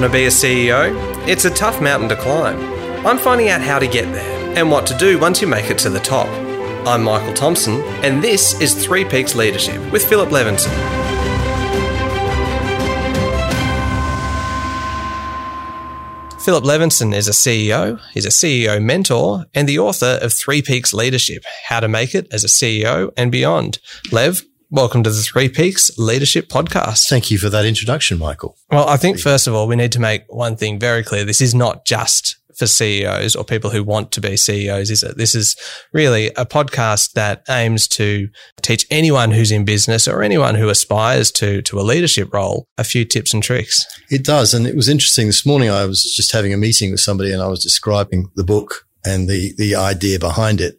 Want to be a CEO? It's a tough mountain to climb. I'm finding out how to get there and what to do once you make it to the top. I'm Michael Thompson, and this is Three Peaks Leadership with Philip Levinson. Philip Levinson is a CEO, he's a CEO mentor, and the author of Three Peaks Leadership How to Make It as a CEO and Beyond. Lev, welcome to the Three Peaks Leadership Podcast. Thank you for that introduction, Michael. Well, I think first of all, we need to make one thing very clear. This is not just for CEOs or people who want to be CEOs, is it? This is really a podcast that aims to teach anyone who's in business or anyone who aspires to, to a leadership role a few tips and tricks. It does. And it was interesting. This morning, I was just having a meeting with somebody and I was describing the book and the, the idea behind it.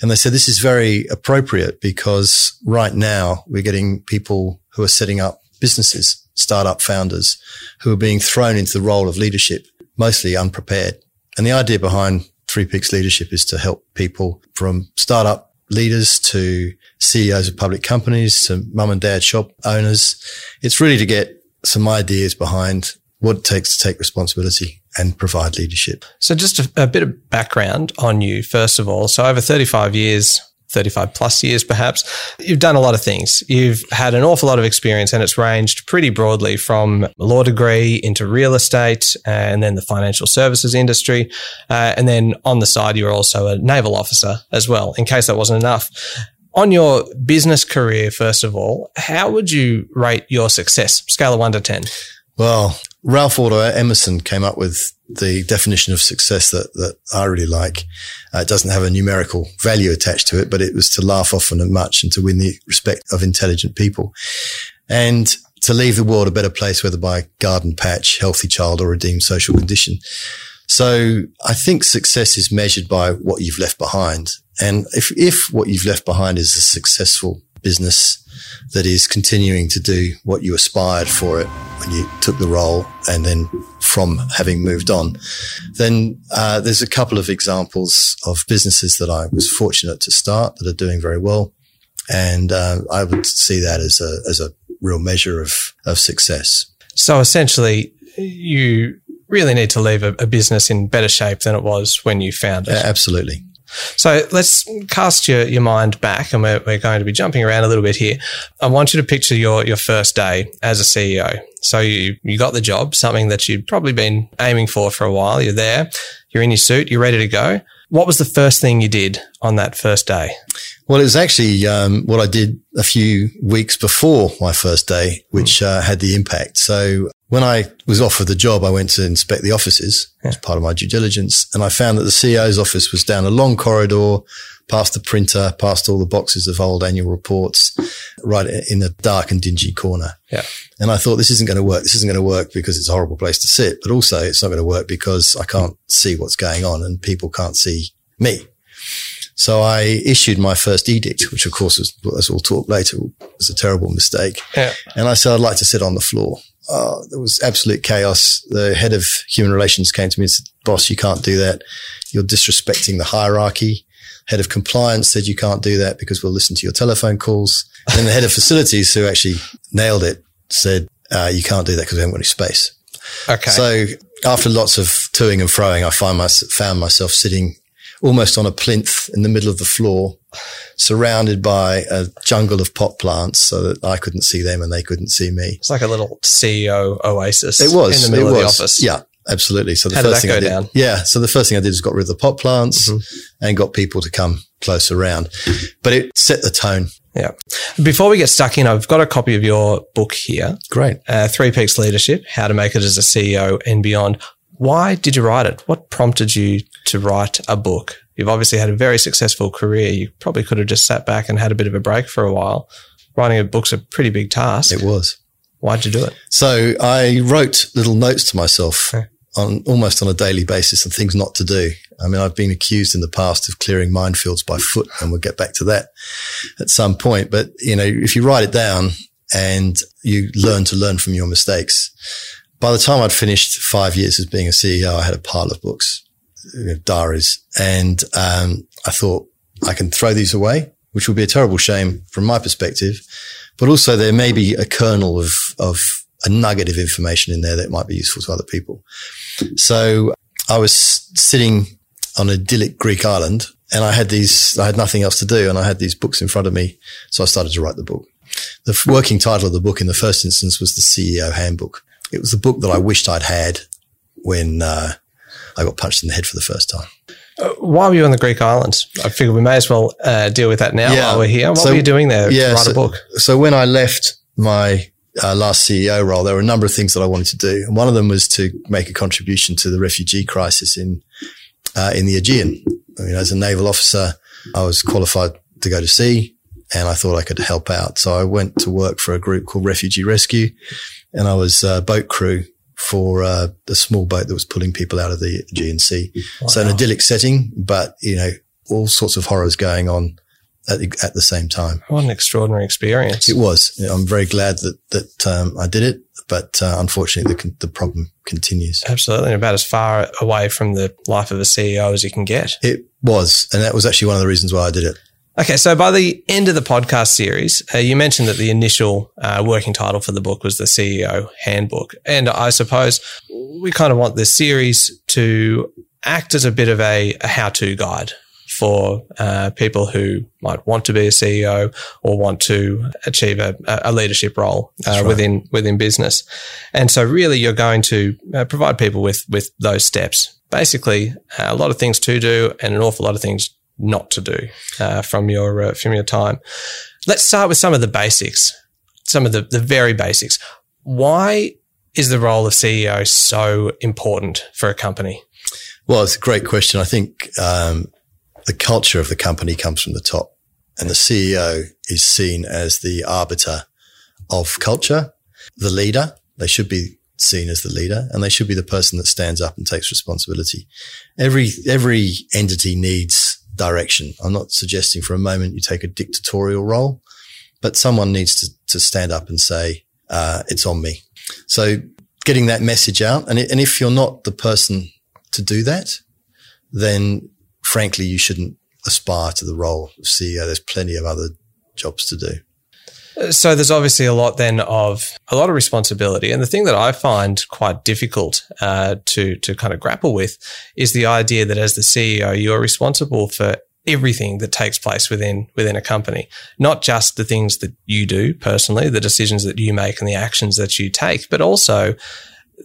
And they said, this is very appropriate because right now we're getting people who are setting up businesses, startup founders who are being thrown into the role of leadership, mostly unprepared. And the idea behind Three Peaks Leadership is to help people from startup leaders to CEOs of public companies to mum and dad shop owners. It's really to get some ideas behind what it takes to take responsibility and provide leadership. So just a, a bit of background on you, first of all. So over 35 years 35 plus years, perhaps. You've done a lot of things. You've had an awful lot of experience and it's ranged pretty broadly from law degree into real estate and then the financial services industry. Uh, and then on the side, you're also a naval officer as well, in case that wasn't enough. On your business career, first of all, how would you rate your success? Scale of one to 10. Well, Ralph Waldo Emerson came up with the definition of success that, that I really like. Uh, it doesn't have a numerical value attached to it, but it was to laugh often and much and to win the respect of intelligent people and to leave the world a better place, whether by garden patch, healthy child or redeemed social condition. So I think success is measured by what you've left behind. And if, if what you've left behind is a successful business that is continuing to do what you aspired for it when you took the role and then from having moved on, then uh, there's a couple of examples of businesses that I was fortunate to start that are doing very well. And uh, I would see that as a, as a real measure of, of success. So essentially, you really need to leave a, a business in better shape than it was when you found it. absolutely. So let's cast your, your mind back and we're, we're going to be jumping around a little bit here. I want you to picture your, your first day as a CEO. So you, you got the job, something that you'd probably been aiming for for a while. You're there, you're in your suit, you're ready to go. What was the first thing you did on that first day? Well, it was actually um, what I did a few weeks before my first day, which mm. uh, had the impact. So when I was offered the job, I went to inspect the offices yeah. as part of my due diligence, and I found that the CEO's office was down a long corridor, past the printer, past all the boxes of old annual reports, right in a dark and dingy corner. Yeah. And I thought this isn't going to work. This isn't going to work because it's a horrible place to sit, but also it's not going to work because I can't see what's going on and people can't see me. So I issued my first edict, which of course was, as we'll talk later, was a terrible mistake. Yeah. And I said, I'd like to sit on the floor. Uh, there was absolute chaos. The head of human relations came to me and said, boss, you can't do that. You're disrespecting the hierarchy. Head of compliance said you can't do that because we'll listen to your telephone calls. And then the head of facilities who actually nailed it said, uh, you can't do that because we haven't got any space. Okay. So after lots of toing and froing, I find my, found myself sitting almost on a plinth in the middle of the floor, surrounded by a jungle of pot plants so that I couldn't see them and they couldn't see me. It's like a little CEO oasis. It was. In the middle of the office. Yeah. Absolutely. So the How first did thing I did, down? yeah. So the first thing I did was got rid of the pot plants mm-hmm. and got people to come close around, but it set the tone. Yeah. Before we get stuck in, I've got a copy of your book here. Great. Uh, Three Peaks Leadership, How to Make It as a CEO and Beyond. Why did you write it? What prompted you to write a book? You've obviously had a very successful career. You probably could have just sat back and had a bit of a break for a while. Writing a book's a pretty big task. It was. Why'd you do it? So I wrote little notes to myself on almost on a daily basis of things not to do. I mean, I've been accused in the past of clearing minefields by foot and we'll get back to that at some point. But, you know, if you write it down and you learn to learn from your mistakes, by the time I'd finished five years as being a CEO, I had a pile of books, diaries, and um, I thought I can throw these away, which would be a terrible shame from my perspective. But also there may be a kernel of, of a nugget of information in there that might be useful to other people. So I was sitting on a idyllic Greek island and I had these, I had nothing else to do and I had these books in front of me. So I started to write the book. The working title of the book in the first instance was the CEO handbook. It was the book that I wished I'd had when uh, I got punched in the head for the first time. Uh, why were you on the Greek islands? I figured we may as well uh, deal with that now Yeah. while we're here. What So- were you doing there yeah, to write so- a book? So when I left my uh, last CEO role, there were a number of things that I wanted to do, and one of them was to make a contribution to the refugee crisis in uh, in the Aegean. I mean, as a naval officer, I was qualified to go to sea, and I thought I could help out. So I went to work for a group called Refugee Rescue, and I was uh, boat crew for uh, the small boat that was pulling people out of the Aegean Sea. So an idyllic setting, but you know all sorts of horrors going on at the, at the same time. What an extraordinary experience. It was. I'm very glad that that um, I did it, but uh, unfortunately, the, the problem continues. Absolutely. And about as far away from the life of a CEO as you can get. It was, and that was actually one of the reasons why I did it. Okay, so by the end of the podcast series, uh, you mentioned that the initial uh, working title for the book was the CEO Handbook, and I suppose we kind of want this series to act as a bit of a, a how-to guide for uh, people who might want to be a CEO or want to achieve a, a leadership role uh, right. within within business. And so, really, you're going to uh, provide people with with those steps. Basically, uh, a lot of things to do and an awful lot of things not to do uh, from your uh, from your time. Let's start with some of the basics, some of the the very basics. Why is the role of CEO so important for a company? Well, it's a great question. I think um, the culture of the company comes from the top, and the CEO is seen as the arbiter of culture, the leader. They should be seen as the leader, and they should be the person that stands up and takes responsibility. Every every entity needs direction. I'm not suggesting for a moment you take a dictatorial role, but someone needs to, to stand up and say, uh, "It's on me." So, getting that message out, and, and if you're not the person to do that, then frankly, you shouldn't aspire to the role of CEO. There's plenty of other jobs to do. So there's obviously a lot then of a lot of responsibility, and the thing that I find quite difficult uh, to to kind of grapple with is the idea that as the CEO, you are responsible for everything that takes place within within a company, not just the things that you do personally, the decisions that you make, and the actions that you take, but also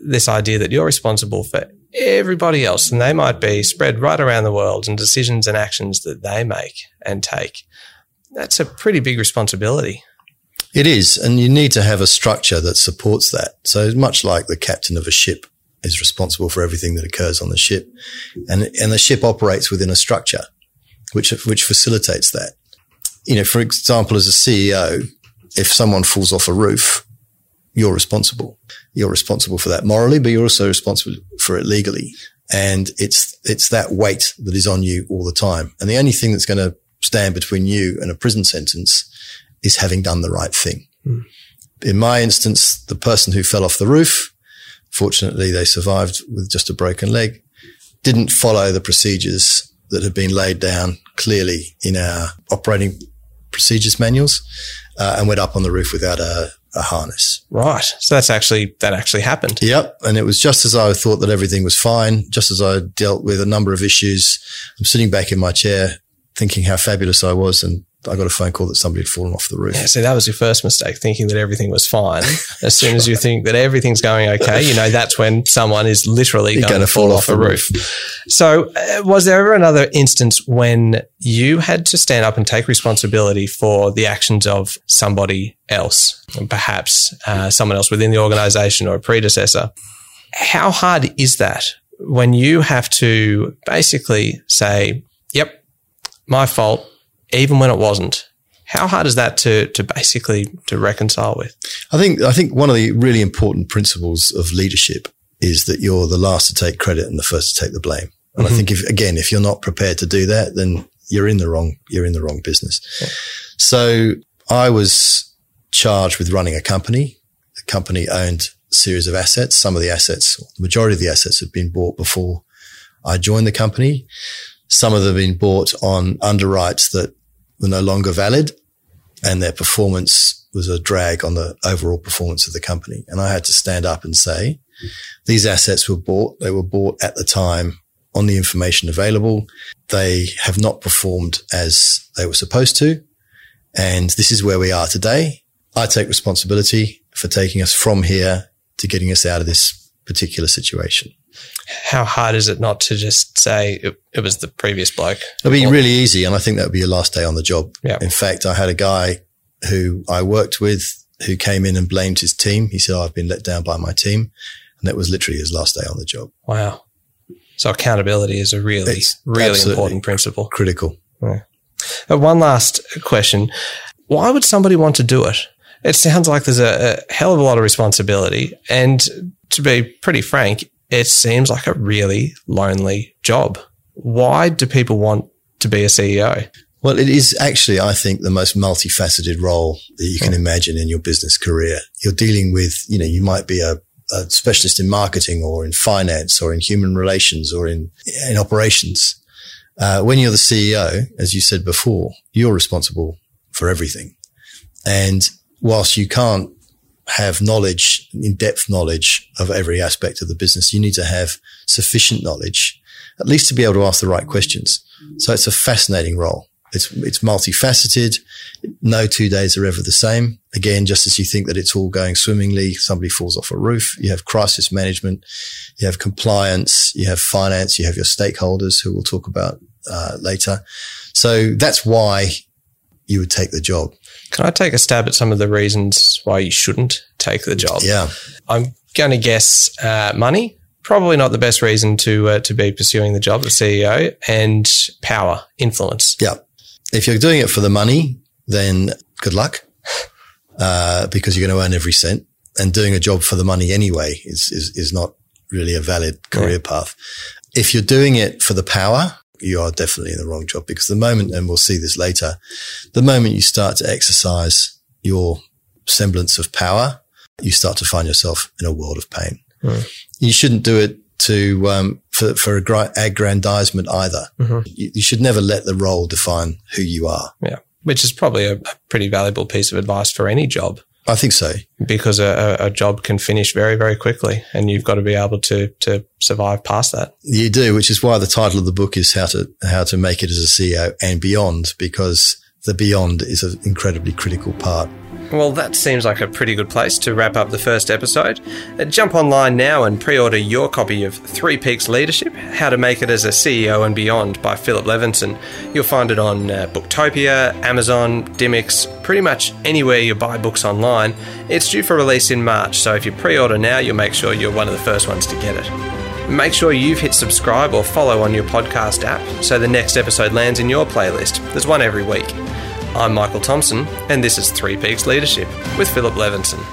this idea that you're responsible for everybody else, and they might be spread right around the world, and decisions and actions that they make and take. That's a pretty big responsibility. It is, and you need to have a structure that supports that. So much like the captain of a ship is responsible for everything that occurs on the ship, and and the ship operates within a structure, which which facilitates that. You know, for example, as a CEO, if someone falls off a roof, you're responsible. You're responsible for that morally, but you're also responsible for it legally. And it's it's that weight that is on you all the time. And the only thing that's going to stand between you and a prison sentence is having done the right thing. In my instance, the person who fell off the roof, fortunately they survived with just a broken leg, didn't follow the procedures that had been laid down clearly in our operating procedures manuals uh, and went up on the roof without a, a harness. Right. So that's actually that actually happened. Yep. And it was just as I thought that everything was fine, just as I dealt with a number of issues. I'm sitting back in my chair thinking how fabulous I was. And I got a phone call that somebody had fallen off the roof. Yeah, see, that was your first mistake, thinking that everything was fine. as soon as you think that everything's going okay, you know that's when someone is literally You're going to fall off the roof. So, uh, was there ever another instance when you had to stand up and take responsibility for the actions of somebody else, and perhaps uh, someone else within the organization or a predecessor? How hard is that when you have to basically say, "Yep, my fault," even when it wasn't? How hard is that to to basically to reconcile with? I think I think one of the really important principles of leadership is that you're the last to take credit and the first to take the blame. And I mm-hmm. think if again, if you're not prepared to do that, then you're in the wrong you're in the wrong business. So I was charged with running a company. The company owned a series of assets. Some of the assets, the majority of the assets had been bought before I joined the company. Some of them had been bought on underwrites that were no longer valid and their performance was a drag on the overall performance of the company. And I had to stand up and say, these assets were bought. They were bought at the time on the information available. They have not performed as they were supposed to. And this is where we are today. I take responsibility for taking us from here to getting us out of this particular situation. How hard is it not to just say it, it was the previous bloke? It'd be really easy. And I think that would be your last day on the job. Yeah. In fact, I had a guy who I worked with who came in and blamed his team. He said, oh, I've been let down by my team. And that was literally his last day on the job. Wow. So accountability is a really, It's really important principle. Critical. Uh, one last question. Why would somebody want to do it? It sounds like there's a, a hell of a lot of responsibility. And to be pretty frank, it seems like a really lonely job. Why do people want to be a CEO? Well, it is actually, I think, the most multifaceted role that you can imagine in your business career. You're dealing with, you know, you might be a, a specialist in marketing or in finance or in human relations or in, in operations. Uh, when you're the CEO, as you said before, you're responsible for everything. And whilst you can't have knowledge, in-depth knowledge of every aspect of the business, you need to have sufficient knowledge, at least to be able to ask the right questions. So it's a fascinating role. It's, it's multifaceted. No two days are ever the same. Again, just as you think that it's all going swimmingly, somebody falls off a roof. You have crisis management. You have compliance. You have finance. You have your stakeholders who we'll talk about uh, later. So that's why you would take the job. Can I take a stab at some of the reasons why you shouldn't take the job? Yeah. I'm going to guess uh, money. Probably not the best reason to uh, to be pursuing the job of CEO and power, influence. Yeah. If you're doing it for the money, then good luck, uh, because you're going to earn every cent. And doing a job for the money anyway is is, is not really a valid career path. If you're doing it for the power, you are definitely in the wrong job because the moment, and we'll see this later, the moment you start to exercise your semblance of power, you start to find yourself in a world of pain. You shouldn't do it to um, for for aggr- aggrandizement either. You, you should never let the role define who you are. Yeah, which is probably a, a pretty valuable piece of advice for any job I think so. because a, a job can finish very, very quickly, and you've got to be able to to survive past that. You do, which is why the title of the book is how to how to make it as a CEO and beyond, because the beyond is an incredibly critical part. Well, that seems like a pretty good place to wrap up the first episode. Uh, jump online now and pre order your copy of Three Peaks Leadership How to Make It as a CEO and Beyond by Philip Levinson. You'll find it on uh, Booktopia, Amazon, Dymocks, pretty much anywhere you buy books online. It's due for release in March, so if you pre order now, you'll make sure you're one of the first ones to get it. Make sure you've hit subscribe or follow on your podcast app so the next episode lands in your playlist. There's one every week. I'm Michael Thompson, and this is Three Peaks Leadership with Philip Levinson.